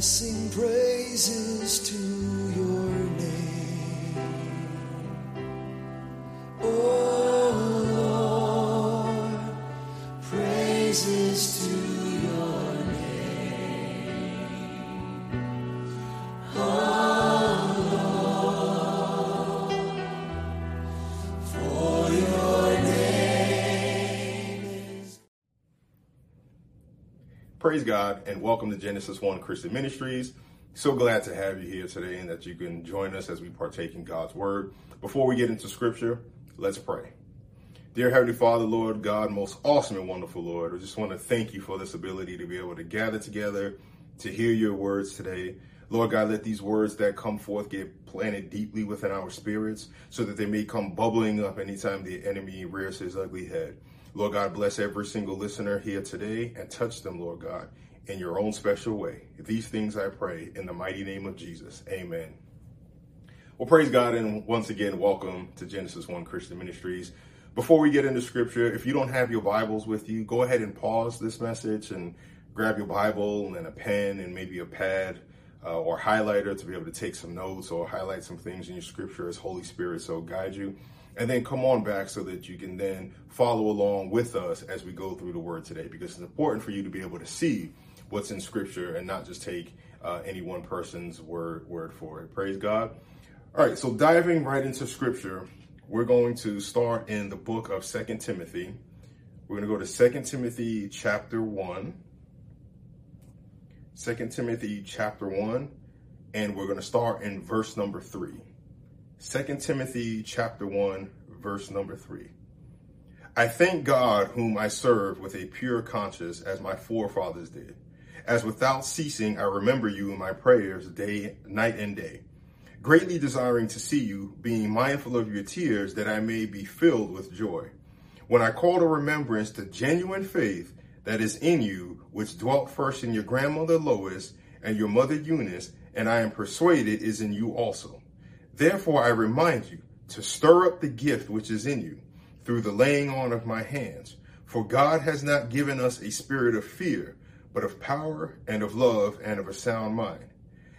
sing praises to your Praise God and welcome to Genesis 1 Christian Ministries. So glad to have you here today and that you can join us as we partake in God's Word. Before we get into Scripture, let's pray. Dear Heavenly Father, Lord God, most awesome and wonderful Lord, I just want to thank you for this ability to be able to gather together to hear your words today. Lord God, let these words that come forth get planted deeply within our spirits so that they may come bubbling up anytime the enemy rears his ugly head. Lord God, bless every single listener here today and touch them, Lord God, in your own special way. These things I pray in the mighty name of Jesus. Amen. Well, praise God, and once again, welcome to Genesis 1 Christian Ministries. Before we get into scripture, if you don't have your Bibles with you, go ahead and pause this message and grab your Bible and a pen and maybe a pad uh, or highlighter to be able to take some notes or highlight some things in your scripture as Holy Spirit so guide you. And then come on back so that you can then follow along with us as we go through the word today because it's important for you to be able to see what's in scripture and not just take uh, any one person's word word for it. Praise God. All right, so diving right into scripture, we're going to start in the book of Second Timothy. We're going to go to Second Timothy chapter 1. 2 Timothy chapter 1, and we're going to start in verse number 3. 2 Timothy chapter 1, verse number 3. I thank God whom I serve with a pure conscience as my forefathers did. As without ceasing I remember you in my prayers day, night and day, greatly desiring to see you, being mindful of your tears that I may be filled with joy. When I call to remembrance the genuine faith that is in you, which dwelt first in your grandmother Lois and your mother Eunice, and I am persuaded is in you also. Therefore I remind you to stir up the gift which is in you through the laying on of my hands. For God has not given us a spirit of fear, but of power and of love and of a sound mind.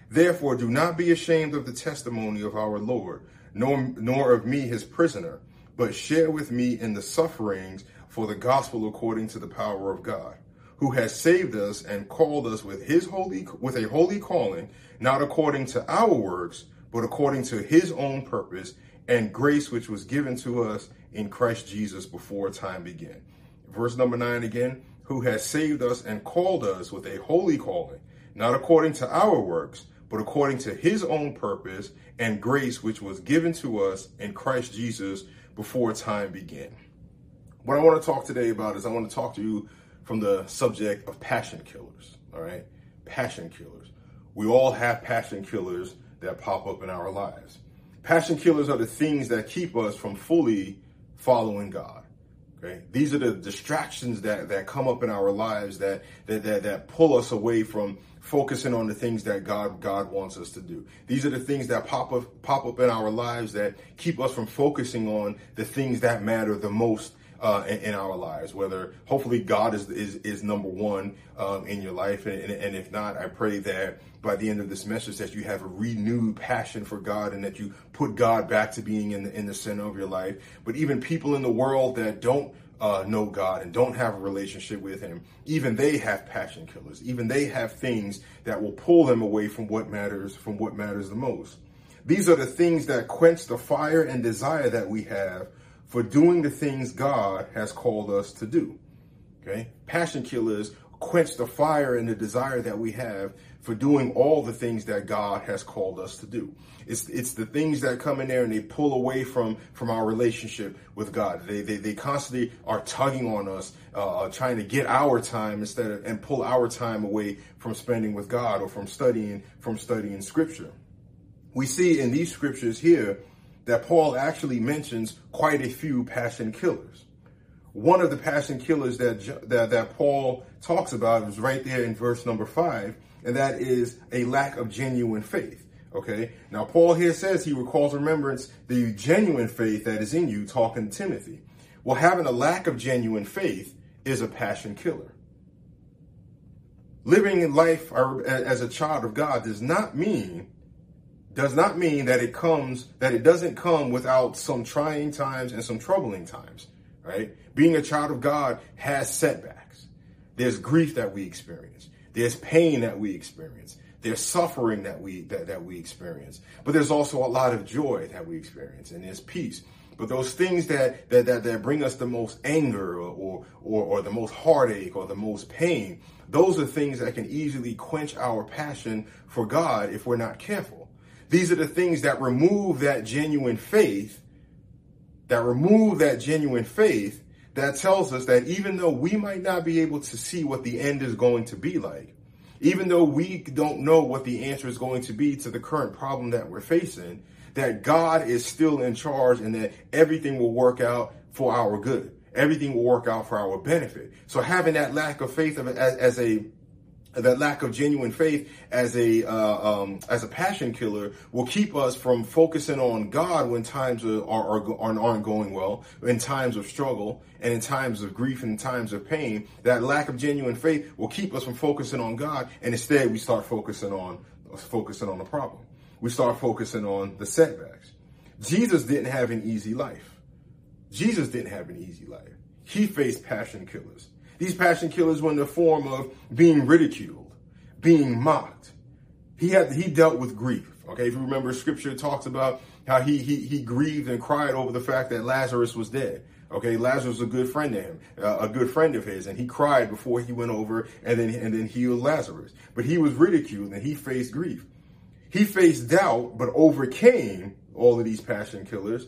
Therefore do not be ashamed of the testimony of our Lord, nor, nor of me his prisoner, but share with me in the sufferings for the gospel according to the power of God, who has saved us and called us with his holy with a holy calling, not according to our works, but according to his own purpose and grace which was given to us in Christ Jesus before time began. Verse number 9 again, who has saved us and called us with a holy calling, not according to our works, but according to his own purpose and grace which was given to us in Christ Jesus before time began. What I want to talk today about is I want to talk to you from the subject of passion killers. All right. Passion killers. We all have passion killers that pop up in our lives. Passion killers are the things that keep us from fully following God. Okay. These are the distractions that, that come up in our lives that, that, that, that pull us away from focusing on the things that God, God wants us to do. These are the things that pop up, pop up in our lives that keep us from focusing on the things that matter the most uh, in, in, our lives. Whether hopefully God is is, is number one um, in your life, and, and, and, if not, I pray that by the end of this message that you have a renewed passion for God and that you put God back to being in the in the center of your life. But even people in the world that don't uh, know God and don't have a relationship with Him, even they have passion killers. Even they have things that will pull them away from what matters from what matters the most. These are the things that quench the fire and desire that we have for doing the things God has called us to do. Okay? Passion killers quench the fire and the desire that we have for doing all the things that God has called us to do. It's it's the things that come in there and they pull away from from our relationship with God. They they, they constantly are tugging on us, uh, trying to get our time instead of and pull our time away from spending with God or from studying from studying Scripture. We see in these scriptures here that Paul actually mentions quite a few passion killers. One of the passion killers that, that, that Paul talks about is right there in verse number five, and that is a lack of genuine faith. Okay. Now, Paul here says he recalls remembrance the genuine faith that is in you, talking to Timothy. Well, having a lack of genuine faith is a passion killer. living in life as a child of God does not mean does not mean that it comes that it doesn't come without some trying times and some troubling times, right? Being a child of God has setbacks. There's grief that we experience. There's pain that we experience. There's suffering that we that, that we experience. But there's also a lot of joy that we experience and there's peace. But those things that that, that, that bring us the most anger or, or or the most heartache or the most pain, those are things that can easily quench our passion for God if we're not careful. These are the things that remove that genuine faith, that remove that genuine faith that tells us that even though we might not be able to see what the end is going to be like, even though we don't know what the answer is going to be to the current problem that we're facing, that God is still in charge and that everything will work out for our good. Everything will work out for our benefit. So having that lack of faith as, as a that lack of genuine faith as a uh, um, as a passion killer will keep us from focusing on God when times are, are, are aren't going well, in times of struggle, and in times of grief and in times of pain. That lack of genuine faith will keep us from focusing on God, and instead we start focusing on focusing on the problem. We start focusing on the setbacks. Jesus didn't have an easy life. Jesus didn't have an easy life. He faced passion killers. These passion killers were in the form of being ridiculed, being mocked. He had he dealt with grief. Okay, if you remember, Scripture talks about how he he he grieved and cried over the fact that Lazarus was dead. Okay, Lazarus was a good friend to him, uh, a good friend of his, and he cried before he went over and then and then healed Lazarus. But he was ridiculed and he faced grief. He faced doubt, but overcame all of these passion killers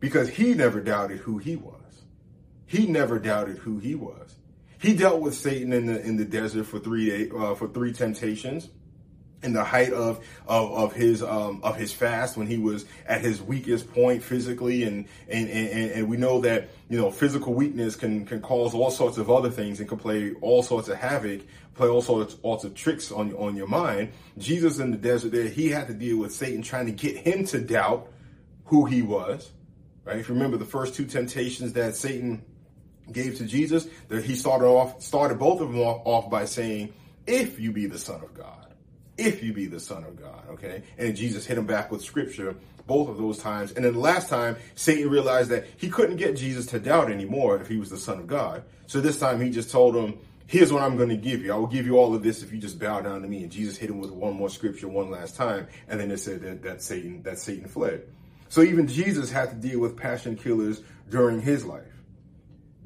because he never doubted who he was. He never doubted who he was. He dealt with Satan in the in the desert for three uh, for three temptations. In the height of of, of his um, of his fast, when he was at his weakest point physically, and, and and and we know that you know physical weakness can can cause all sorts of other things and can play all sorts of havoc, play all sorts all sorts of tricks on on your mind. Jesus in the desert, there he had to deal with Satan trying to get him to doubt who he was. Right? If you remember the first two temptations that Satan gave to Jesus, that he started off started both of them off, off by saying, "If you be the Son of God, if you be the Son of God," okay, and Jesus hit him back with Scripture both of those times. And then the last time, Satan realized that he couldn't get Jesus to doubt anymore if he was the Son of God. So this time, he just told him, "Here's what I'm going to give you. I will give you all of this if you just bow down to me." And Jesus hit him with one more Scripture one last time, and then it said that that Satan that Satan fled. So even Jesus had to deal with passion killers during his life.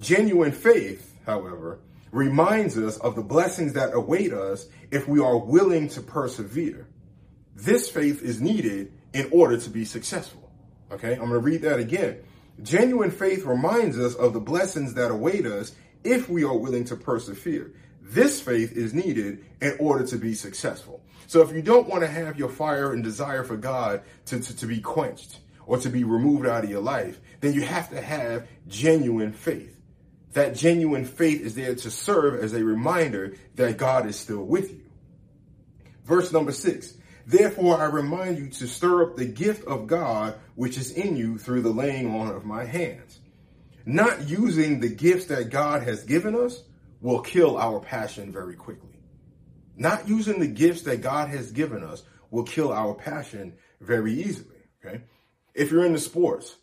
Genuine faith, however, reminds us of the blessings that await us if we are willing to persevere. This faith is needed in order to be successful. Okay, I'm going to read that again. Genuine faith reminds us of the blessings that await us if we are willing to persevere. This faith is needed in order to be successful. So if you don't want to have your fire and desire for God to, to, to be quenched or to be removed out of your life, then you have to have genuine faith. That genuine faith is there to serve as a reminder that God is still with you. Verse number six. Therefore, I remind you to stir up the gift of God which is in you through the laying on of my hands. Not using the gifts that God has given us will kill our passion very quickly. Not using the gifts that God has given us will kill our passion very easily. Okay. If you're into sports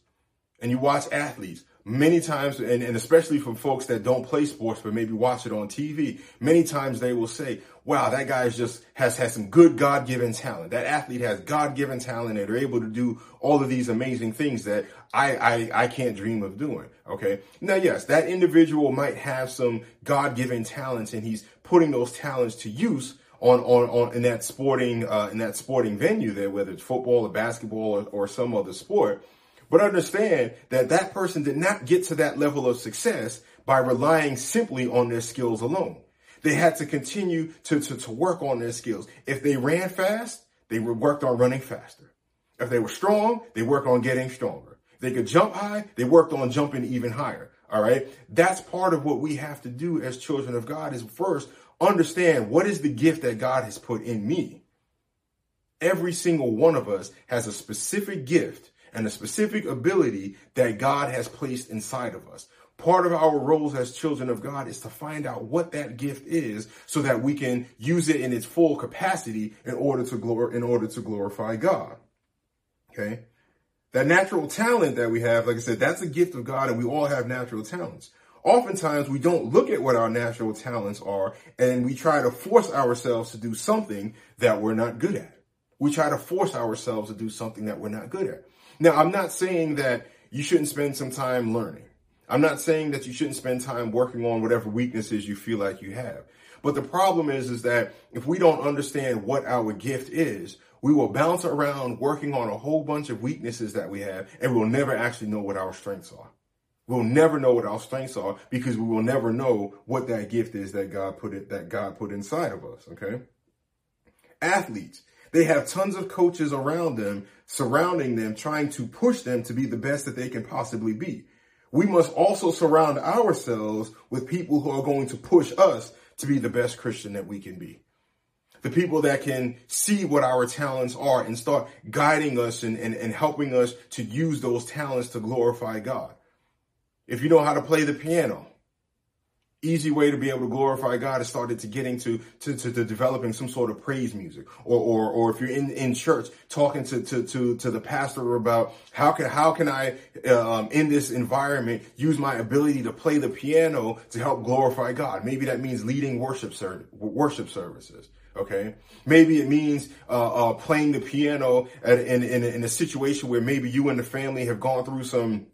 and you watch athletes, many times, and, and especially from folks that don't play sports but maybe watch it on TV, many times they will say, wow, that guy just has has some good God-given talent. That athlete has God-given talent and they're able to do all of these amazing things that I, I, I can't dream of doing. Okay. Now, yes, that individual might have some God-given talents and he's putting those talents to use on, on, on in that sporting, uh, in that sporting venue there, whether it's football or basketball or, or some other sport. But understand that that person did not get to that level of success by relying simply on their skills alone. They had to continue to, to, to work on their skills. If they ran fast, they worked on running faster. If they were strong, they worked on getting stronger. If they could jump high, they worked on jumping even higher. All right. That's part of what we have to do as children of God is first understand what is the gift that God has put in me. Every single one of us has a specific gift and a specific ability that God has placed inside of us. Part of our roles as children of God is to find out what that gift is so that we can use it in its full capacity in order to glor- in order to glorify God. Okay? That natural talent that we have, like I said, that's a gift of God and we all have natural talents. Oftentimes we don't look at what our natural talents are and we try to force ourselves to do something that we're not good at. We try to force ourselves to do something that we're not good at. Now, I'm not saying that you shouldn't spend some time learning. I'm not saying that you shouldn't spend time working on whatever weaknesses you feel like you have. But the problem is, is that if we don't understand what our gift is, we will bounce around working on a whole bunch of weaknesses that we have and we'll never actually know what our strengths are. We'll never know what our strengths are because we will never know what that gift is that God put it, that God put inside of us. Okay. Athletes, they have tons of coaches around them, surrounding them, trying to push them to be the best that they can possibly be. We must also surround ourselves with people who are going to push us to be the best Christian that we can be. The people that can see what our talents are and start guiding us and, and, and helping us to use those talents to glorify God. If you know how to play the piano, easy way to be able to glorify God is started to getting to, to, to, to, developing some sort of praise music. Or, or, or if you're in, in church talking to, to, to, to the pastor about how can, how can I, um, in this environment use my ability to play the piano to help glorify God? Maybe that means leading worship ser- worship services. Okay. Maybe it means, uh, uh, playing the piano at, in, in, in a situation where maybe you and the family have gone through some,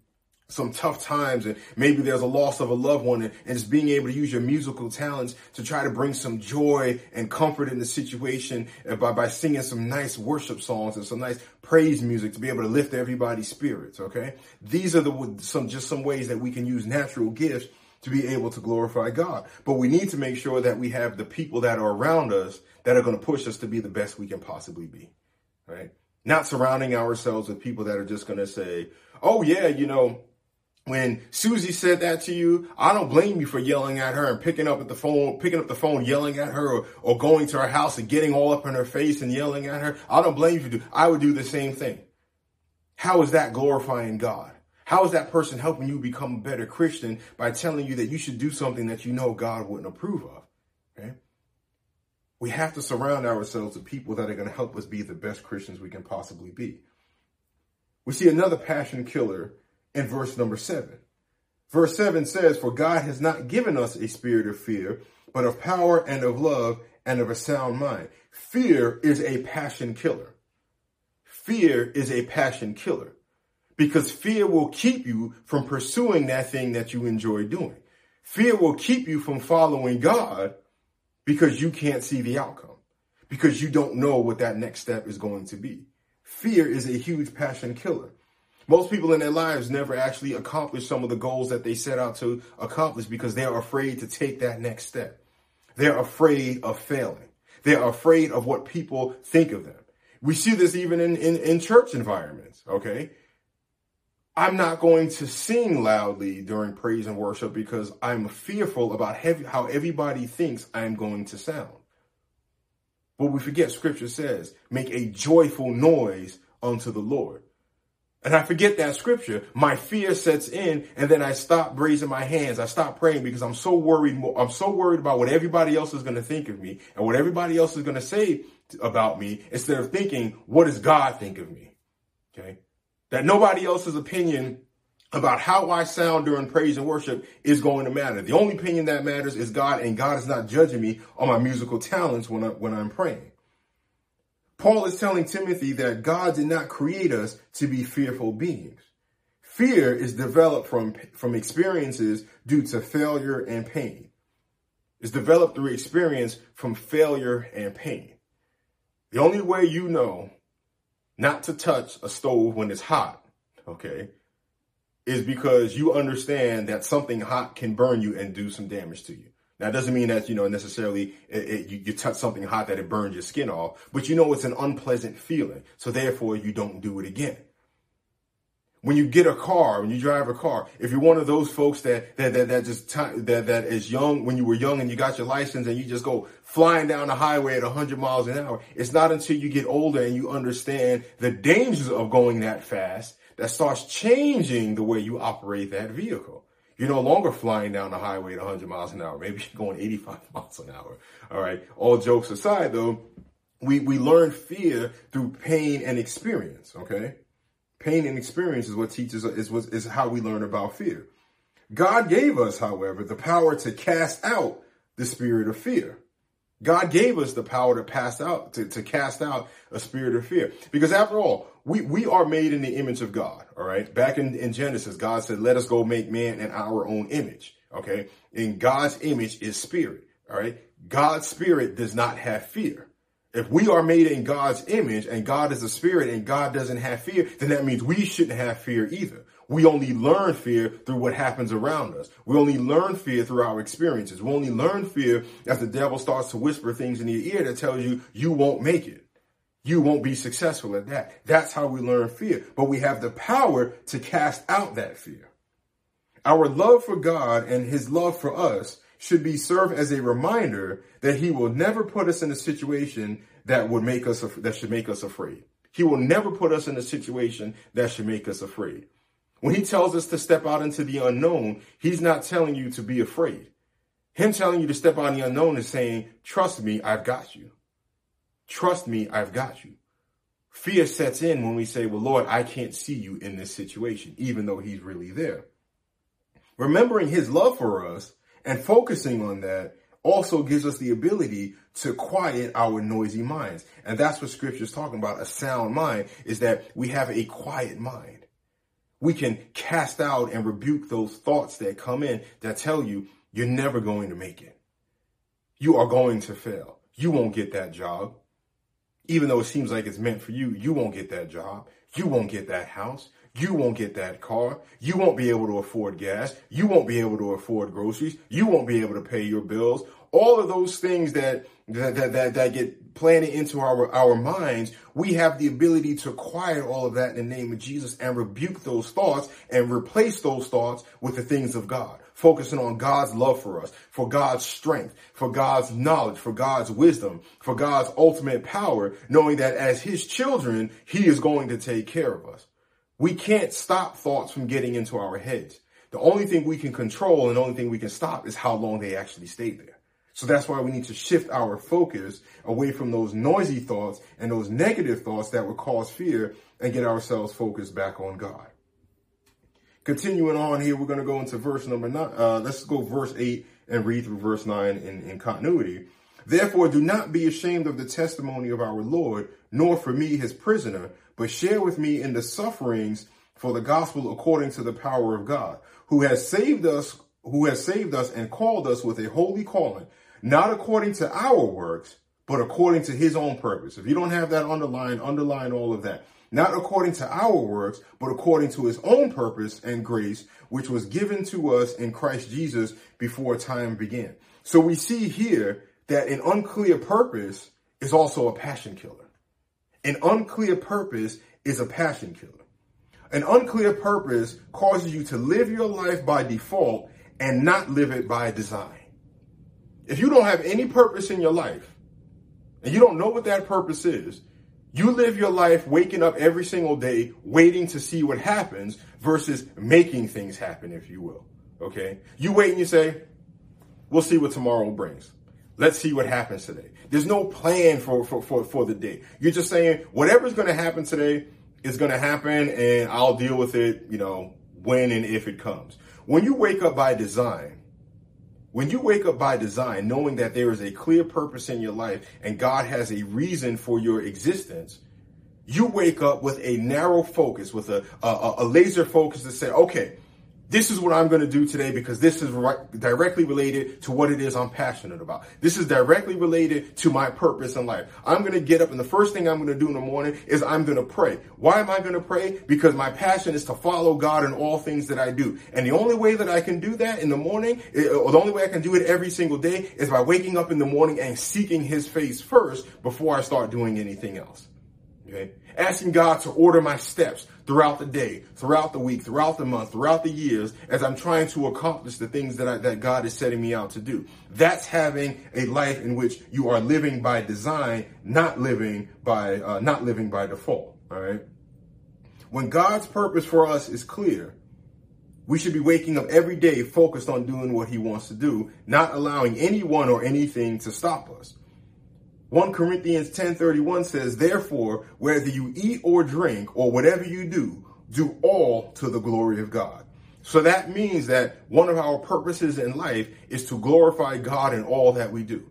some tough times and maybe there's a loss of a loved one and, just being able to use your musical talents to try to bring some joy and comfort in the situation uh, by, by singing some nice worship songs and some nice praise music to be able to lift everybody's spirits. Okay. These are the, some, just some ways that we can use natural gifts to be able to glorify God. But we need to make sure that we have the people that are around us that are going to push us to be the best we can possibly be. Right. Not surrounding ourselves with people that are just going to say, Oh yeah, you know, when Susie said that to you, I don't blame you for yelling at her and picking up at the phone, picking up the phone, yelling at her or, or going to her house and getting all up in her face and yelling at her. I don't blame you. I would do the same thing. How is that glorifying God? How is that person helping you become a better Christian by telling you that you should do something that you know God wouldn't approve of? Okay. We have to surround ourselves with people that are going to help us be the best Christians we can possibly be. We see another passion killer in verse number seven. Verse seven says, For God has not given us a spirit of fear, but of power and of love and of a sound mind. Fear is a passion killer. Fear is a passion killer because fear will keep you from pursuing that thing that you enjoy doing. Fear will keep you from following God because you can't see the outcome, because you don't know what that next step is going to be. Fear is a huge passion killer. Most people in their lives never actually accomplish some of the goals that they set out to accomplish because they're afraid to take that next step. They're afraid of failing. They're afraid of what people think of them. We see this even in, in, in church environments, okay? I'm not going to sing loudly during praise and worship because I'm fearful about heavy, how everybody thinks I'm going to sound. But we forget scripture says, make a joyful noise unto the Lord. And I forget that scripture. My fear sets in and then I stop raising my hands. I stop praying because I'm so worried. I'm so worried about what everybody else is going to think of me and what everybody else is going to say about me instead of thinking, what does God think of me? Okay. That nobody else's opinion about how I sound during praise and worship is going to matter. The only opinion that matters is God and God is not judging me on my musical talents when I, when I'm praying. Paul is telling Timothy that God did not create us to be fearful beings. Fear is developed from, from experiences due to failure and pain. It's developed through experience from failure and pain. The only way you know not to touch a stove when it's hot, okay, is because you understand that something hot can burn you and do some damage to you. It doesn't mean that, you know, necessarily it, it, you, you touch something hot that it burns your skin off, but you know it's an unpleasant feeling. So therefore you don't do it again. When you get a car, when you drive a car, if you're one of those folks that, that, that, that just, t- that, that is young, when you were young and you got your license and you just go flying down the highway at 100 miles an hour, it's not until you get older and you understand the dangers of going that fast that starts changing the way you operate that vehicle. You're no longer flying down the highway at 100 miles an hour. Maybe you're going 85 miles an hour. All right. All jokes aside, though, we, we learn fear through pain and experience. Okay. Pain and experience is what teaches is what is how we learn about fear. God gave us, however, the power to cast out the spirit of fear. God gave us the power to pass out, to, to cast out a spirit of fear. Because after all, we, we are made in the image of God. All right. Back in, in Genesis, God said, let us go make man in our own image. Okay. And God's image is spirit. All right. God's spirit does not have fear. If we are made in God's image and God is a spirit and God doesn't have fear, then that means we shouldn't have fear either. We only learn fear through what happens around us. We only learn fear through our experiences. We only learn fear as the devil starts to whisper things in your ear that tells you you won't make it. You won't be successful at that. That's how we learn fear. But we have the power to cast out that fear. Our love for God and his love for us should be served as a reminder that he will never put us in a situation that would make us, that should make us afraid. He will never put us in a situation that should make us afraid. When he tells us to step out into the unknown, he's not telling you to be afraid. Him telling you to step out in the unknown is saying, trust me, I've got you. Trust me, I've got you. Fear sets in when we say, well, Lord, I can't see you in this situation, even though he's really there. Remembering his love for us and focusing on that also gives us the ability to quiet our noisy minds. And that's what scripture is talking about. A sound mind is that we have a quiet mind we can cast out and rebuke those thoughts that come in that tell you you're never going to make it. You are going to fail. You won't get that job. Even though it seems like it's meant for you, you won't get that job. You won't get that house. You won't get that car. You won't be able to afford gas. You won't be able to afford groceries. You won't be able to pay your bills. All of those things that that, that, that, that get planted into our, our minds, we have the ability to quiet all of that in the name of Jesus and rebuke those thoughts and replace those thoughts with the things of God. Focusing on God's love for us, for God's strength, for God's knowledge, for God's wisdom, for God's ultimate power, knowing that as His children, He is going to take care of us. We can't stop thoughts from getting into our heads. The only thing we can control and the only thing we can stop is how long they actually stay there. So that's why we need to shift our focus away from those noisy thoughts and those negative thoughts that would cause fear and get ourselves focused back on God. Continuing on here, we're going to go into verse number nine. Uh, let's go verse eight and read through verse nine in, in continuity. Therefore, do not be ashamed of the testimony of our Lord, nor for me, his prisoner, but share with me in the sufferings for the gospel according to the power of God, who has saved us, who has saved us and called us with a holy calling not according to our works, but according to his own purpose. If you don't have that underlined, underline all of that. Not according to our works, but according to his own purpose and grace, which was given to us in Christ Jesus before time began. So we see here that an unclear purpose is also a passion killer. An unclear purpose is a passion killer. An unclear purpose causes you to live your life by default and not live it by design. If you don't have any purpose in your life and you don't know what that purpose is, you live your life waking up every single day waiting to see what happens versus making things happen, if you will. Okay? You wait and you say, we'll see what tomorrow brings. Let's see what happens today. There's no plan for, for, for, for the day. You're just saying, whatever's going to happen today is going to happen and I'll deal with it, you know, when and if it comes. When you wake up by design, when you wake up by design, knowing that there is a clear purpose in your life and God has a reason for your existence, you wake up with a narrow focus, with a, a, a laser focus to say, okay, this is what I'm going to do today because this is right, directly related to what it is I'm passionate about. This is directly related to my purpose in life. I'm going to get up and the first thing I'm going to do in the morning is I'm going to pray. Why am I going to pray? Because my passion is to follow God in all things that I do. And the only way that I can do that in the morning, eh, or the only way I can do it every single day is by waking up in the morning and seeking his face first before I start doing anything else. Okay. Asking God to order my steps throughout the day, throughout the week, throughout the month, throughout the years, as I'm trying to accomplish the things that I, that God is setting me out to do. That's having a life in which you are living by design, not living by, uh, not living by default. All right. When God's purpose for us is clear, We should be waking up every day focused on doing what he wants to do, not allowing anyone or anything to stop us. 1 Corinthians 10:31 says, "Therefore, whether you eat or drink or whatever you do, do all to the glory of God." So that means that one of our purposes in life is to glorify God in all that we do.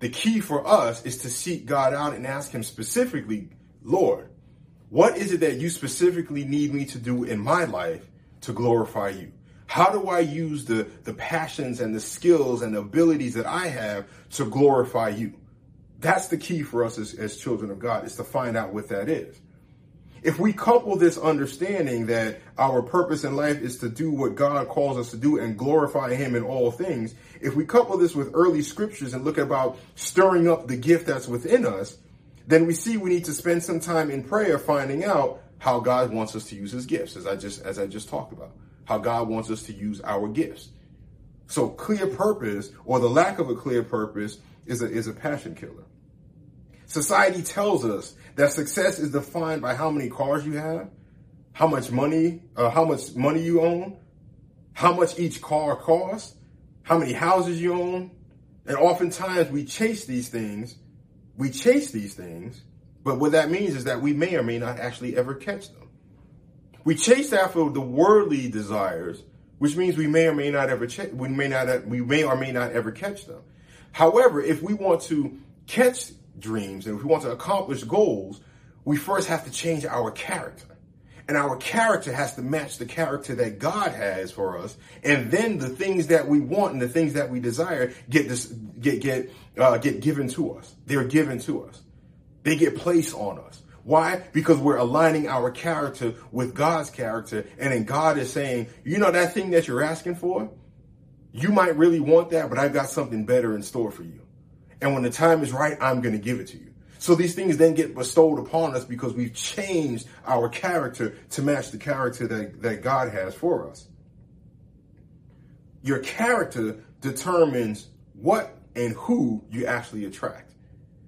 The key for us is to seek God out and ask him specifically, "Lord, what is it that you specifically need me to do in my life to glorify you? How do I use the, the passions and the skills and the abilities that I have to glorify you? That's the key for us as, as children of God is to find out what that is. If we couple this understanding that our purpose in life is to do what God calls us to do and glorify Him in all things, if we couple this with early scriptures and look about stirring up the gift that's within us, then we see we need to spend some time in prayer finding out how God wants us to use his gifts, as I just as I just talked about. How God wants us to use our gifts. So clear purpose or the lack of a clear purpose is a is a passion killer. Society tells us that success is defined by how many cars you have, how much money, uh, how much money you own, how much each car costs, how many houses you own, and oftentimes we chase these things we chase these things, but what that means is that we may or may not actually ever catch them. We chase after the worldly desires, which means we may or may not ever we may not we may or may not ever catch them. However, if we want to catch dreams and if we want to accomplish goals, we first have to change our character. And our character has to match the character that God has for us. And then the things that we want and the things that we desire get this, get, get, uh, get given to us. They're given to us. They get placed on us. Why? Because we're aligning our character with God's character. And then God is saying, you know, that thing that you're asking for, you might really want that, but I've got something better in store for you. And when the time is right, I'm going to give it to you. So these things then get bestowed upon us because we've changed our character to match the character that, that God has for us. Your character determines what and who you actually attract.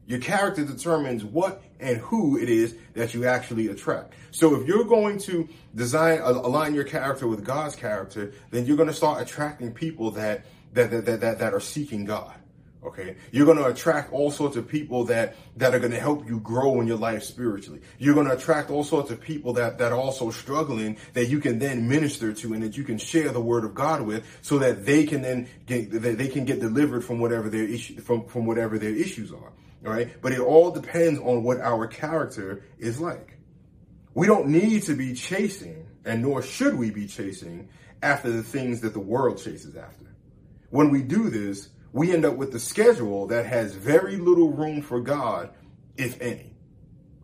Your character determines what and who it is that you actually attract. So if you're going to design, align your character with God's character, then you're going to start attracting people that, that, that, that, that are seeking God. Okay. You're going to attract all sorts of people that, that are going to help you grow in your life spiritually. You're going to attract all sorts of people that, that are also struggling that you can then minister to and that you can share the word of God with so that they can then get, they can get delivered from whatever their issue, from, from whatever their issues are. All right. But it all depends on what our character is like. We don't need to be chasing and nor should we be chasing after the things that the world chases after. When we do this, we end up with a schedule that has very little room for God, if any.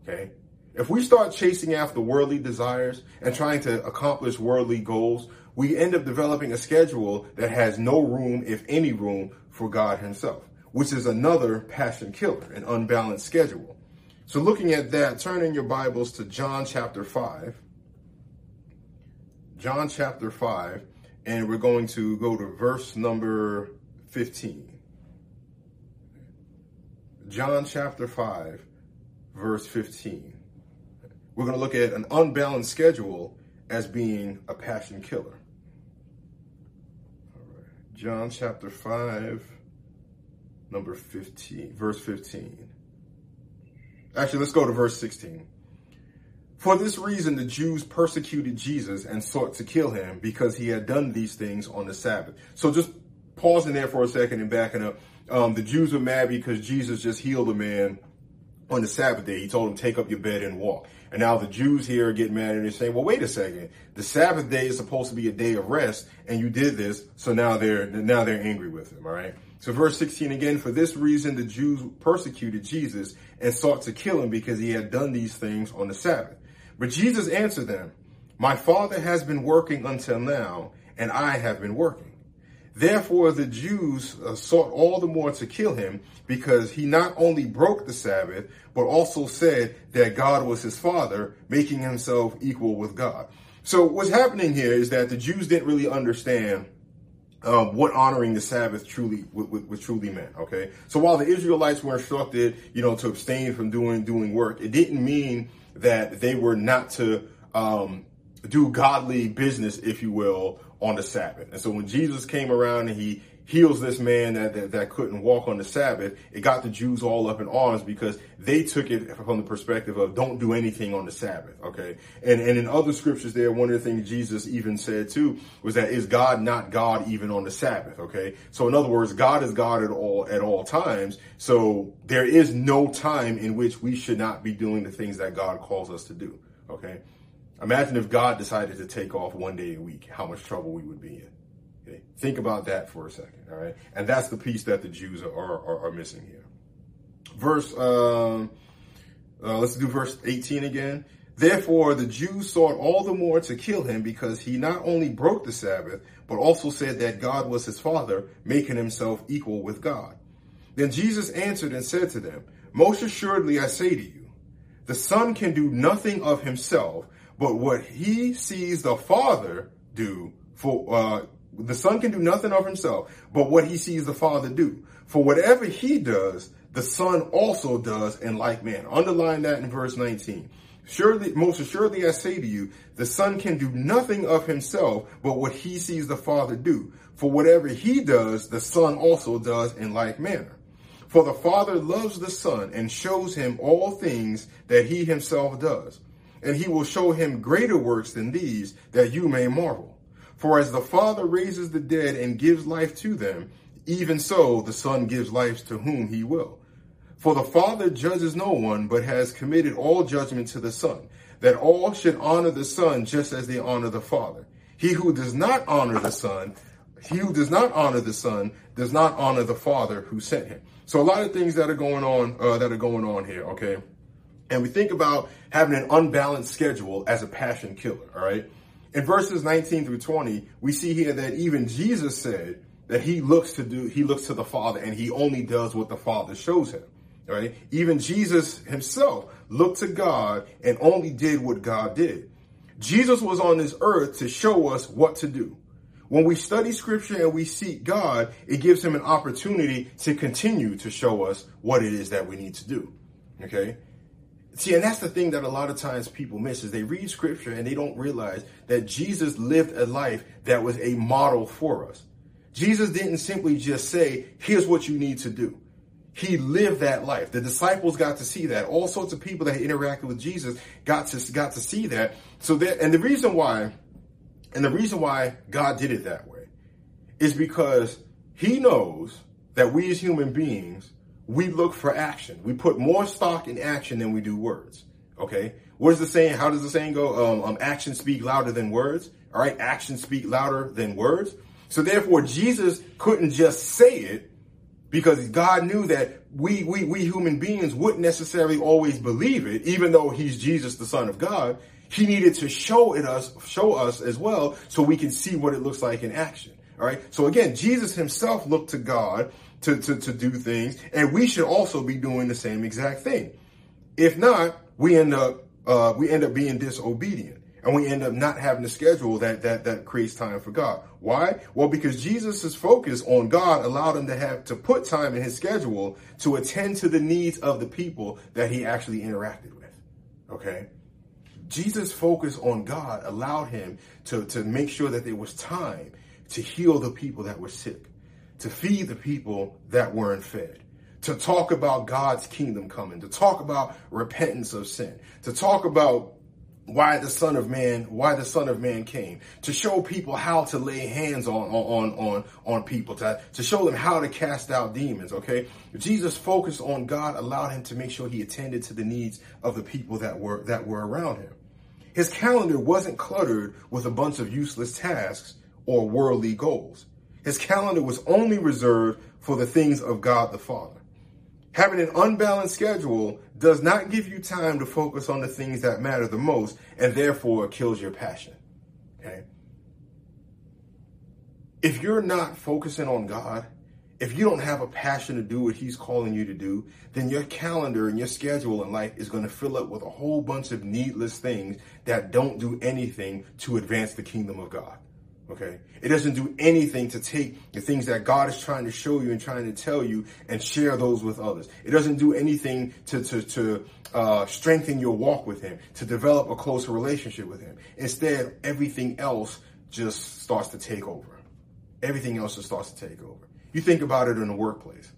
Okay? If we start chasing after worldly desires and trying to accomplish worldly goals, we end up developing a schedule that has no room, if any room, for God Himself, which is another passion killer, an unbalanced schedule. So, looking at that, turn in your Bibles to John chapter 5. John chapter 5, and we're going to go to verse number 15. John chapter 5, verse 15. We're going to look at an unbalanced schedule as being a passion killer. All right, John chapter 5, number 15, verse 15. Actually, let's go to verse 16. For this reason, the Jews persecuted Jesus and sought to kill him because he had done these things on the Sabbath. So just pausing there for a second and backing up. Um, the Jews were mad because Jesus just healed a man on the Sabbath day. He told him, take up your bed and walk. And now the Jews here getting mad and they're saying, well, wait a second. The Sabbath day is supposed to be a day of rest and you did this. So now they're, now they're angry with him. All right. So verse 16 again, for this reason, the Jews persecuted Jesus and sought to kill him because he had done these things on the Sabbath. But Jesus answered them, my father has been working until now and I have been working. Therefore, the Jews uh, sought all the more to kill him because he not only broke the Sabbath, but also said that God was his father, making himself equal with God. So what's happening here is that the Jews didn't really understand um, what honoring the Sabbath truly what, truly meant. Okay, so while the Israelites were instructed, you know, to abstain from doing doing work, it didn't mean that they were not to um, do godly business, if you will, on the Sabbath. And so when Jesus came around and he heals this man that, that, that couldn't walk on the Sabbath, it got the Jews all up in arms because they took it from the perspective of don't do anything on the Sabbath. Okay. And, and in other scriptures there, one of the things Jesus even said too was that is God not God even on the Sabbath? Okay. So in other words, God is God at all, at all times. So there is no time in which we should not be doing the things that God calls us to do. Okay. Imagine if God decided to take off one day a week, how much trouble we would be in. Think about that for a second, all right? And that's the piece that the Jews are, are, are missing here. Verse, um, uh, let's do verse 18 again. Therefore, the Jews sought all the more to kill him because he not only broke the Sabbath, but also said that God was his father, making himself equal with God. Then Jesus answered and said to them, Most assuredly I say to you, the Son can do nothing of himself, but what he sees the Father do, for uh, the Son can do nothing of himself, but what he sees the Father do. For whatever he does, the Son also does in like manner. Underline that in verse 19. Surely, most assuredly I say to you, the Son can do nothing of himself, but what he sees the Father do. For whatever he does, the Son also does in like manner. For the Father loves the Son and shows him all things that he himself does. And he will show him greater works than these, that you may marvel. For as the Father raises the dead and gives life to them, even so the Son gives life to whom he will. For the Father judges no one, but has committed all judgment to the Son, that all should honor the Son just as they honor the Father. He who does not honor the Son, he who does not honor the Son, does not honor the Father who sent him. So a lot of things that are going on, uh, that are going on here, okay? And we think about having an unbalanced schedule as a passion killer, all right? In verses 19 through 20, we see here that even Jesus said that he looks to do, he looks to the Father and he only does what the Father shows him. Right? Even Jesus himself looked to God and only did what God did. Jesus was on this earth to show us what to do. When we study scripture and we seek God, it gives him an opportunity to continue to show us what it is that we need to do. Okay? See, and that's the thing that a lot of times people miss is they read scripture and they don't realize that Jesus lived a life that was a model for us. Jesus didn't simply just say, here's what you need to do. He lived that life. The disciples got to see that. All sorts of people that interacted with Jesus got to, got to see that. So that, and the reason why, and the reason why God did it that way is because he knows that we as human beings we look for action. We put more stock in action than we do words. Okay. What is the saying? How does the saying go? Um, um, actions speak louder than words. All right. Actions speak louder than words. So therefore, Jesus couldn't just say it because God knew that we, we, we human beings wouldn't necessarily always believe it, even though he's Jesus, the son of God. He needed to show it us, show us as well so we can see what it looks like in action. All right. So again, Jesus himself looked to God to, to, to do things, and we should also be doing the same exact thing. If not, we end up uh, we end up being disobedient, and we end up not having a schedule that that that creates time for God. Why? Well, because Jesus' focus on God allowed him to have to put time in his schedule to attend to the needs of the people that he actually interacted with. Okay. Jesus' focus on God allowed him to, to make sure that there was time to heal the people that were sick to feed the people that weren't fed, to talk about God's kingdom coming, to talk about repentance of sin, to talk about why the son of man why the son of man came to show people how to lay hands on on on on people to, to show them how to cast out demons okay? Jesus focused on god allowed him to make sure he attended to the needs of the people that were that were around him. His calendar wasn't cluttered with a bunch of useless tasks or worldly goals his calendar was only reserved for the things of God the Father. Having an unbalanced schedule does not give you time to focus on the things that matter the most, and therefore kills your passion. Okay? If you're not focusing on God, if you don't have a passion to do what He's calling you to do, then your calendar and your schedule in life is going to fill up with a whole bunch of needless things that don't do anything to advance the kingdom of God. Okay. It doesn't do anything to take the things that God is trying to show you and trying to tell you and share those with others. It doesn't do anything to, to, to uh, strengthen your walk with Him, to develop a closer relationship with Him. Instead, everything else just starts to take over. Everything else just starts to take over. You think about it in the workplace.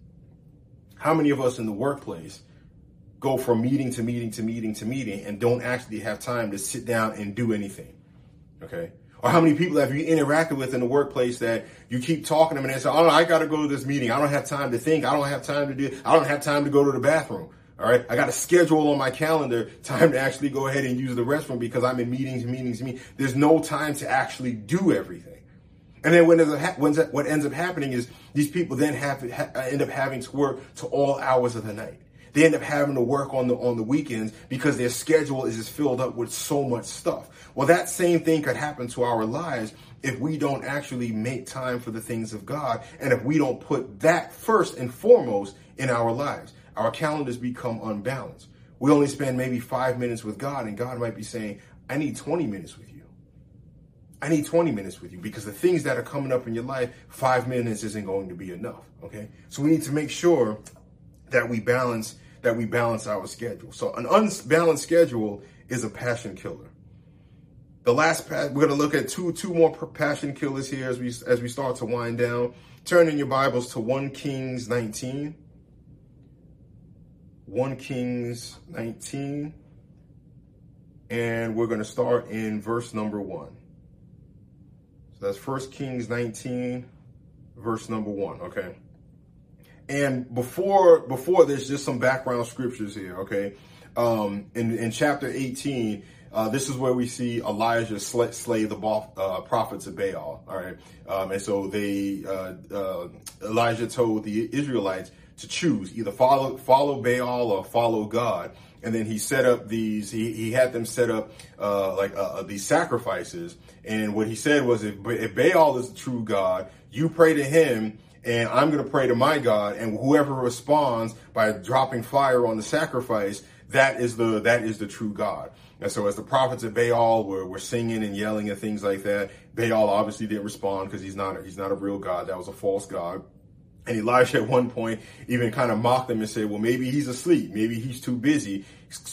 How many of us in the workplace go from meeting to meeting to meeting to meeting and don't actually have time to sit down and do anything? Okay. Or how many people have you interacted with in the workplace that you keep talking to them and they say, Oh, I got to go to this meeting. I don't have time to think. I don't have time to do, I don't have time to go to the bathroom. All right. I got a schedule on my calendar time to actually go ahead and use the restroom because I'm in meetings, meetings, meetings. There's no time to actually do everything. And then when what ends up happening is these people then have end up having to work to all hours of the night. They end up having to work on the on the weekends because their schedule is just filled up with so much stuff. Well, that same thing could happen to our lives if we don't actually make time for the things of God and if we don't put that first and foremost in our lives. Our calendars become unbalanced. We only spend maybe five minutes with God, and God might be saying, I need 20 minutes with you. I need 20 minutes with you because the things that are coming up in your life, five minutes isn't going to be enough. Okay. So we need to make sure that we balance, that we balance our schedule. So an unbalanced schedule is a passion killer. The last, we're going to look at two, two more passion killers here as we, as we start to wind down. Turn in your Bibles to 1 Kings 19. 1 Kings 19. And we're going to start in verse number 1. So that's 1 Kings 19, verse number 1, okay? And before before this, just some background scriptures here, okay? Um, in, in chapter 18, uh, this is where we see Elijah slay, slay the uh, prophets of Baal. All right, um, and so they uh, uh Elijah told the Israelites to choose either follow follow Baal or follow God. And then he set up these. He, he had them set up uh, like uh, these sacrifices. And what he said was, if, if Baal is the true God, you pray to him, and I'm going to pray to my God. And whoever responds by dropping fire on the sacrifice, that is the that is the true God. And so as the prophets of Baal were, were singing and yelling and things like that, Baal obviously didn't respond because he's not he's not a real God. That was a false God. And Elisha at one point even kind of mocked them and said, well, maybe he's asleep. Maybe he's too busy.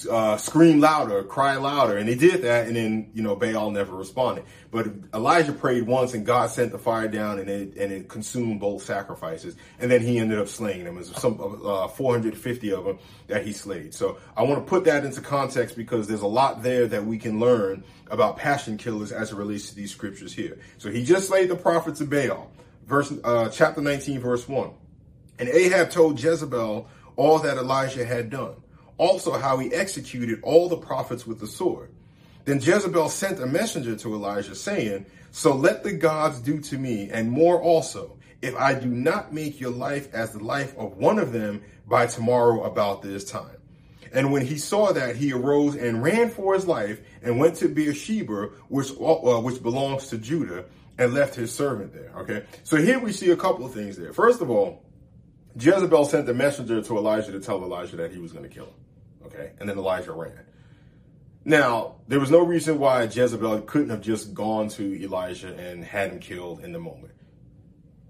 Uh, scream louder, cry louder. And they did that. And then, you know, Baal never responded. But Elijah prayed once and God sent the fire down and it, and it consumed both sacrifices. And then he ended up slaying them. Was some, uh, 450 of them that he slayed. So I want to put that into context because there's a lot there that we can learn about passion killers as it relates to these scriptures here. So he just slayed the prophets of Baal verse uh, chapter 19, verse 1. And Ahab told Jezebel all that Elijah had done, also how he executed all the prophets with the sword. Then Jezebel sent a messenger to Elijah, saying, So let the gods do to me, and more also, if I do not make your life as the life of one of them by tomorrow about this time. And when he saw that, he arose and ran for his life and went to Beersheba, which, uh, which belongs to Judah, and left his servant there. Okay. So here we see a couple of things there. First of all, Jezebel sent the messenger to Elijah to tell Elijah that he was going to kill him. Okay. And then Elijah ran. Now, there was no reason why Jezebel couldn't have just gone to Elijah and had him killed in the moment.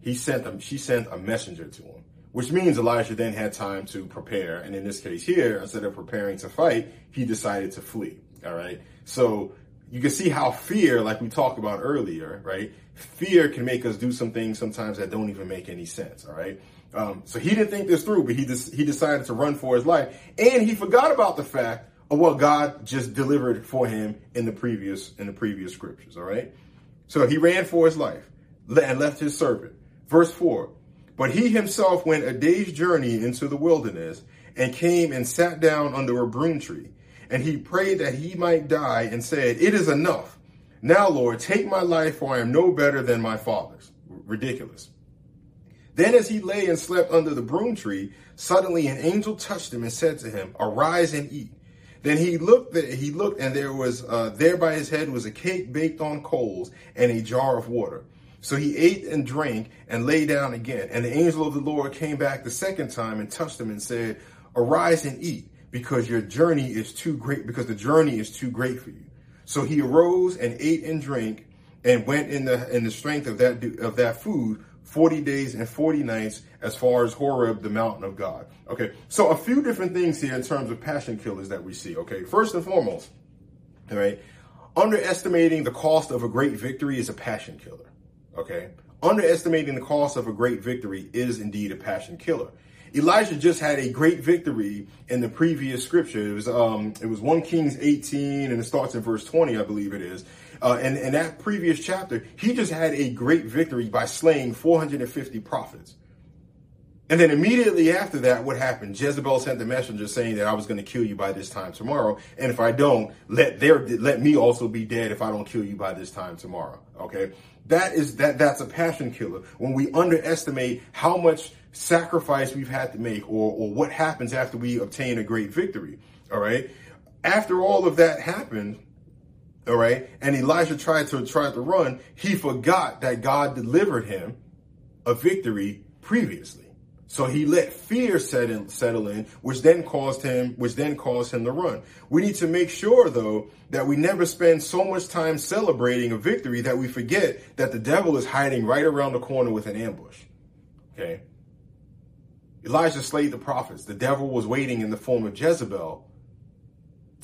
He sent them, she sent a messenger to him, which means Elijah then had time to prepare. And in this case here, instead of preparing to fight, he decided to flee. All right. So you can see how fear, like we talked about earlier, right? Fear can make us do some things sometimes that don't even make any sense. All right. Um, so he didn't think this through, but he just, he decided to run for his life, and he forgot about the fact of what God just delivered for him in the previous in the previous scriptures. All right. So he ran for his life and left his servant. Verse four. But he himself went a day's journey into the wilderness and came and sat down under a broom tree and he prayed that he might die and said, It is enough. Now, Lord, take my life, for I am no better than my father's. Ridiculous. Then, as he lay and slept under the broom tree, suddenly an angel touched him and said to him, Arise and eat. Then he looked, he looked, and there was uh, there by his head was a cake baked on coals and a jar of water. So he ate and drank and lay down again. And the angel of the Lord came back the second time and touched him and said, Arise and eat because your journey is too great, because the journey is too great for you. So he arose and ate and drank and went in the in the strength of that of that food 40 days and 40 nights as far as Horeb, the mountain of God. Okay, so a few different things here in terms of passion killers that we see. Okay, first and foremost, all right, underestimating the cost of a great victory is a passion killer. Okay? Underestimating the cost of a great victory is indeed a passion killer. Elijah just had a great victory in the previous scripture. It was um, it was 1 Kings 18, and it starts in verse 20, I believe it is. Uh, and in that previous chapter, he just had a great victory by slaying 450 prophets. And then immediately after that, what happened? Jezebel sent the messenger saying that I was going to kill you by this time tomorrow, and if I don't, let their let me also be dead if I don't kill you by this time tomorrow. Okay, that is that that's a passion killer when we underestimate how much sacrifice we've had to make or or what happens after we obtain a great victory. All right, after all of that happened, all right, and Elijah tried to tried to run, he forgot that God delivered him a victory previously. So he let fear settle, settle in, which then caused him, which then caused him to run. We need to make sure though that we never spend so much time celebrating a victory that we forget that the devil is hiding right around the corner with an ambush. Okay. Elijah slayed the prophets. The devil was waiting in the form of Jezebel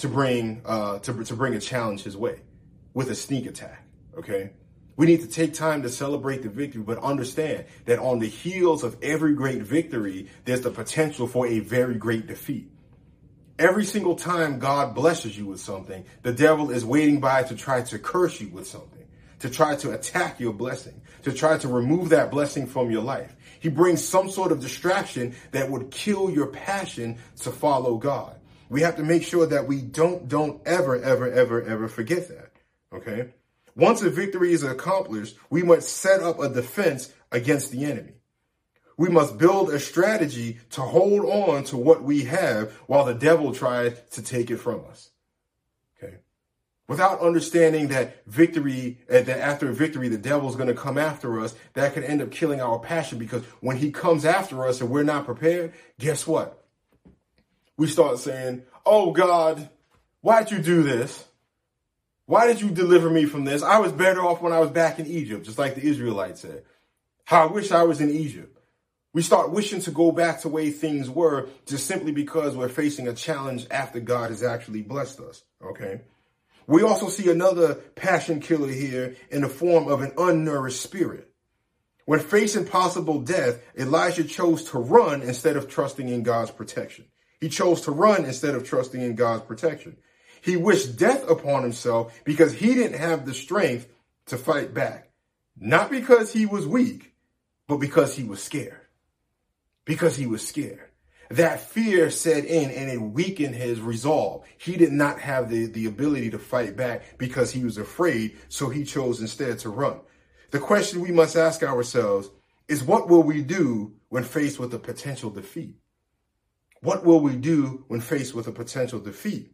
to bring, uh, to, to bring a challenge his way with a sneak attack. Okay. We need to take time to celebrate the victory, but understand that on the heels of every great victory, there's the potential for a very great defeat. Every single time God blesses you with something, the devil is waiting by to try to curse you with something, to try to attack your blessing, to try to remove that blessing from your life. He brings some sort of distraction that would kill your passion to follow God. We have to make sure that we don't, don't ever, ever, ever, ever forget that. Okay. Once a victory is accomplished, we must set up a defense against the enemy. We must build a strategy to hold on to what we have while the devil tries to take it from us. Okay. Without understanding that victory, uh, that after victory, the devil's going to come after us, that could end up killing our passion because when he comes after us and we're not prepared, guess what? We start saying, Oh God, why'd you do this? Why did you deliver me from this? I was better off when I was back in Egypt, just like the Israelites said. How I wish I was in Egypt. We start wishing to go back to the way things were just simply because we're facing a challenge after God has actually blessed us. Okay. We also see another passion killer here in the form of an unnourished spirit. When facing possible death, Elijah chose to run instead of trusting in God's protection. He chose to run instead of trusting in God's protection. He wished death upon himself because he didn't have the strength to fight back. Not because he was weak, but because he was scared. Because he was scared. That fear set in and it weakened his resolve. He did not have the, the ability to fight back because he was afraid, so he chose instead to run. The question we must ask ourselves is what will we do when faced with a potential defeat? What will we do when faced with a potential defeat?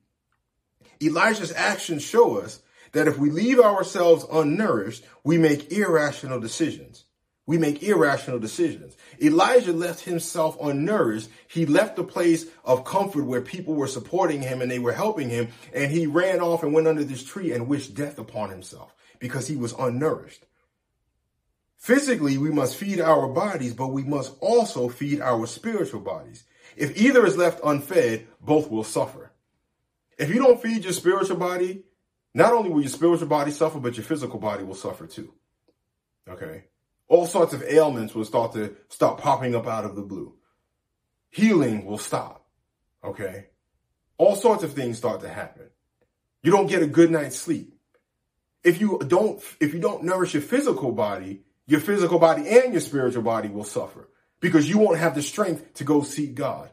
Elijah's actions show us that if we leave ourselves unnourished, we make irrational decisions. We make irrational decisions. Elijah left himself unnourished. He left the place of comfort where people were supporting him and they were helping him. And he ran off and went under this tree and wished death upon himself because he was unnourished. Physically, we must feed our bodies, but we must also feed our spiritual bodies. If either is left unfed, both will suffer. If you don't feed your spiritual body, not only will your spiritual body suffer, but your physical body will suffer too. Okay. All sorts of ailments will start to start popping up out of the blue. Healing will stop. Okay. All sorts of things start to happen. You don't get a good night's sleep. If you don't, if you don't nourish your physical body, your physical body and your spiritual body will suffer because you won't have the strength to go seek God.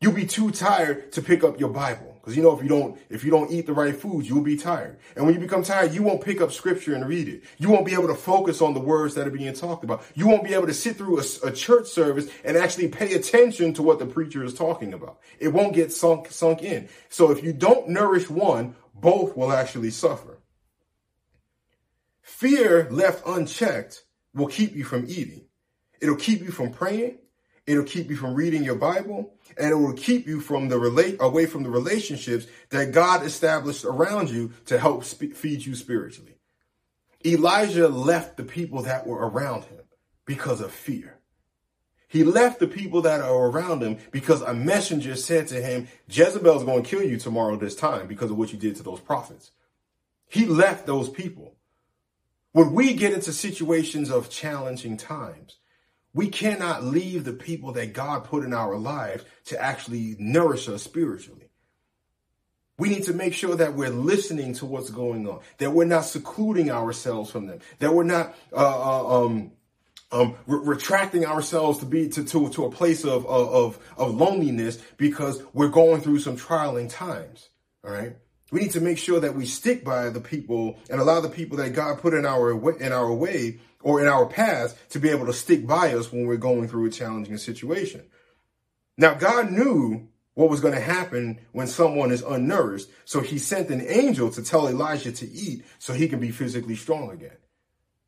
You'll be too tired to pick up your Bible. Because you know, if you don't, if you don't eat the right foods, you'll be tired. And when you become tired, you won't pick up scripture and read it. You won't be able to focus on the words that are being talked about. You won't be able to sit through a, a church service and actually pay attention to what the preacher is talking about. It won't get sunk, sunk in. So if you don't nourish one, both will actually suffer. Fear left unchecked will keep you from eating. It'll keep you from praying. It'll keep you from reading your Bible and it will keep you from the relate away from the relationships that God established around you to help feed you spiritually. Elijah left the people that were around him because of fear. He left the people that are around him because a messenger said to him, Jezebel's going to kill you tomorrow this time because of what you did to those prophets. He left those people. When we get into situations of challenging times, we cannot leave the people that God put in our lives to actually nourish us spiritually. We need to make sure that we're listening to what's going on, that we're not secluding ourselves from them, that we're not uh, uh, um, um, re- retracting ourselves to be to, to, to a place of, of, of loneliness because we're going through some trialing times. All right. We need to make sure that we stick by the people and allow the people that God put in our in our way or in our path to be able to stick by us when we're going through a challenging situation. Now, God knew what was going to happen when someone is unnourished. So he sent an angel to tell Elijah to eat so he can be physically strong again.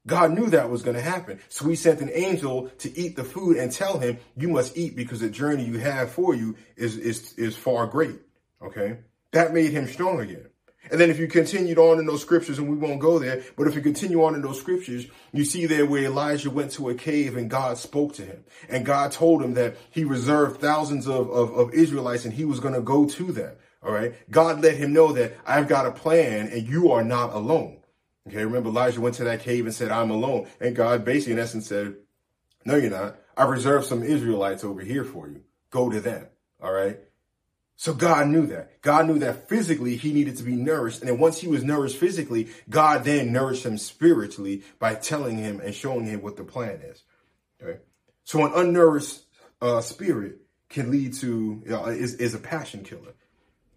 God knew that was going to happen. So he sent an angel to eat the food and tell him, you must eat because the journey you have for you is, is, is far great. Okay. That made him strong again. And then if you continued on in those scriptures, and we won't go there, but if you continue on in those scriptures, you see there where Elijah went to a cave and God spoke to him. And God told him that he reserved thousands of, of, of Israelites and he was going to go to them. All right. God let him know that I've got a plan and you are not alone. Okay. Remember Elijah went to that cave and said, I'm alone. And God basically in essence said, no, you're not. I've reserved some Israelites over here for you. Go to them. All right. So God knew that. God knew that physically he needed to be nourished. And then once he was nourished physically, God then nourished him spiritually by telling him and showing him what the plan is. Okay. So an unnourished uh, spirit can lead to, you know, is, is a passion killer.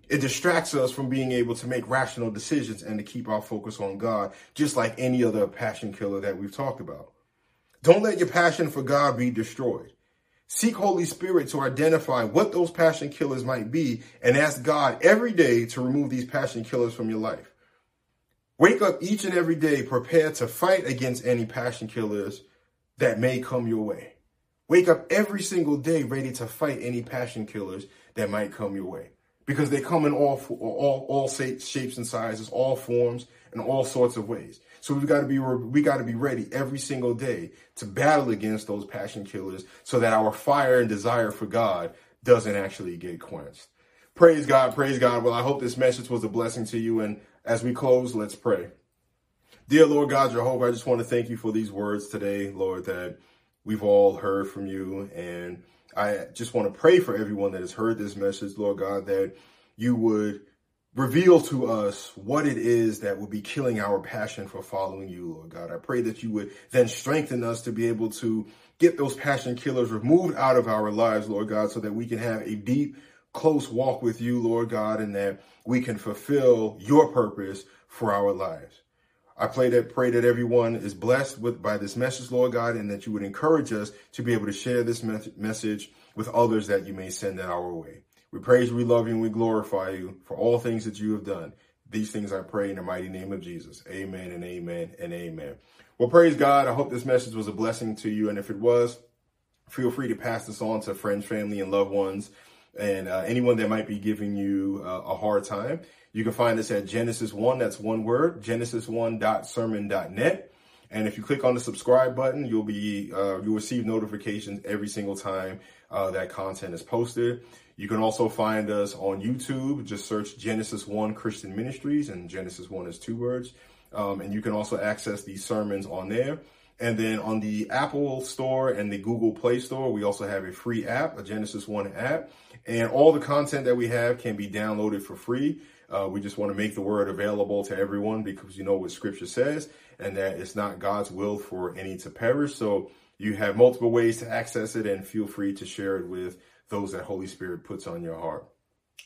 It distracts us from being able to make rational decisions and to keep our focus on God, just like any other passion killer that we've talked about. Don't let your passion for God be destroyed. Seek Holy Spirit to identify what those passion killers might be and ask God every day to remove these passion killers from your life. Wake up each and every day prepared to fight against any passion killers that may come your way. Wake up every single day ready to fight any passion killers that might come your way because they come in all all all shapes and sizes, all forms, and all sorts of ways. So we've got to be we got to be ready every single day to battle against those passion killers, so that our fire and desire for God doesn't actually get quenched. Praise God, praise God. Well, I hope this message was a blessing to you. And as we close, let's pray. Dear Lord God Jehovah, I just want to thank you for these words today, Lord, that we've all heard from you. And I just want to pray for everyone that has heard this message, Lord God, that you would reveal to us what it is that will be killing our passion for following you, Lord God. I pray that you would then strengthen us to be able to get those passion killers removed out of our lives, Lord God, so that we can have a deep, close walk with you, Lord God, and that we can fulfill your purpose for our lives. I pray that pray that everyone is blessed with by this message, Lord God, and that you would encourage us to be able to share this me- message with others that you may send our way. We praise we love you, and we glorify you for all things that you have done. These things I pray in the mighty name of Jesus. Amen and amen and amen. Well, praise God. I hope this message was a blessing to you. And if it was, feel free to pass this on to friends, family, and loved ones, and uh, anyone that might be giving you uh, a hard time. You can find us at Genesis 1, that's one word, genesis1.sermon.net. And if you click on the subscribe button, you'll be uh, you'll receive notifications every single time uh, that content is posted. You can also find us on YouTube. Just search Genesis One Christian Ministries, and Genesis One is two words. Um, and you can also access these sermons on there. And then on the Apple Store and the Google Play Store, we also have a free app, a Genesis One app, and all the content that we have can be downloaded for free. Uh, we just want to make the word available to everyone because you know what scripture says and that it's not God's will for any to perish. So you have multiple ways to access it and feel free to share it with those that Holy Spirit puts on your heart.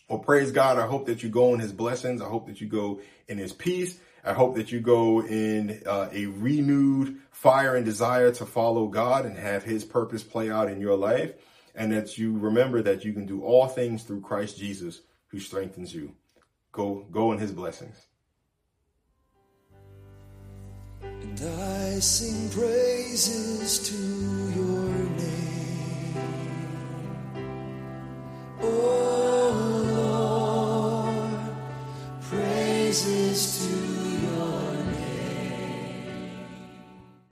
Well, praise God. I hope that you go in his blessings. I hope that you go in his peace. I hope that you go in uh, a renewed fire and desire to follow God and have his purpose play out in your life. And that you remember that you can do all things through Christ Jesus who strengthens you. Go, go in his blessings. And I sing praises to your Oh Lord, praises to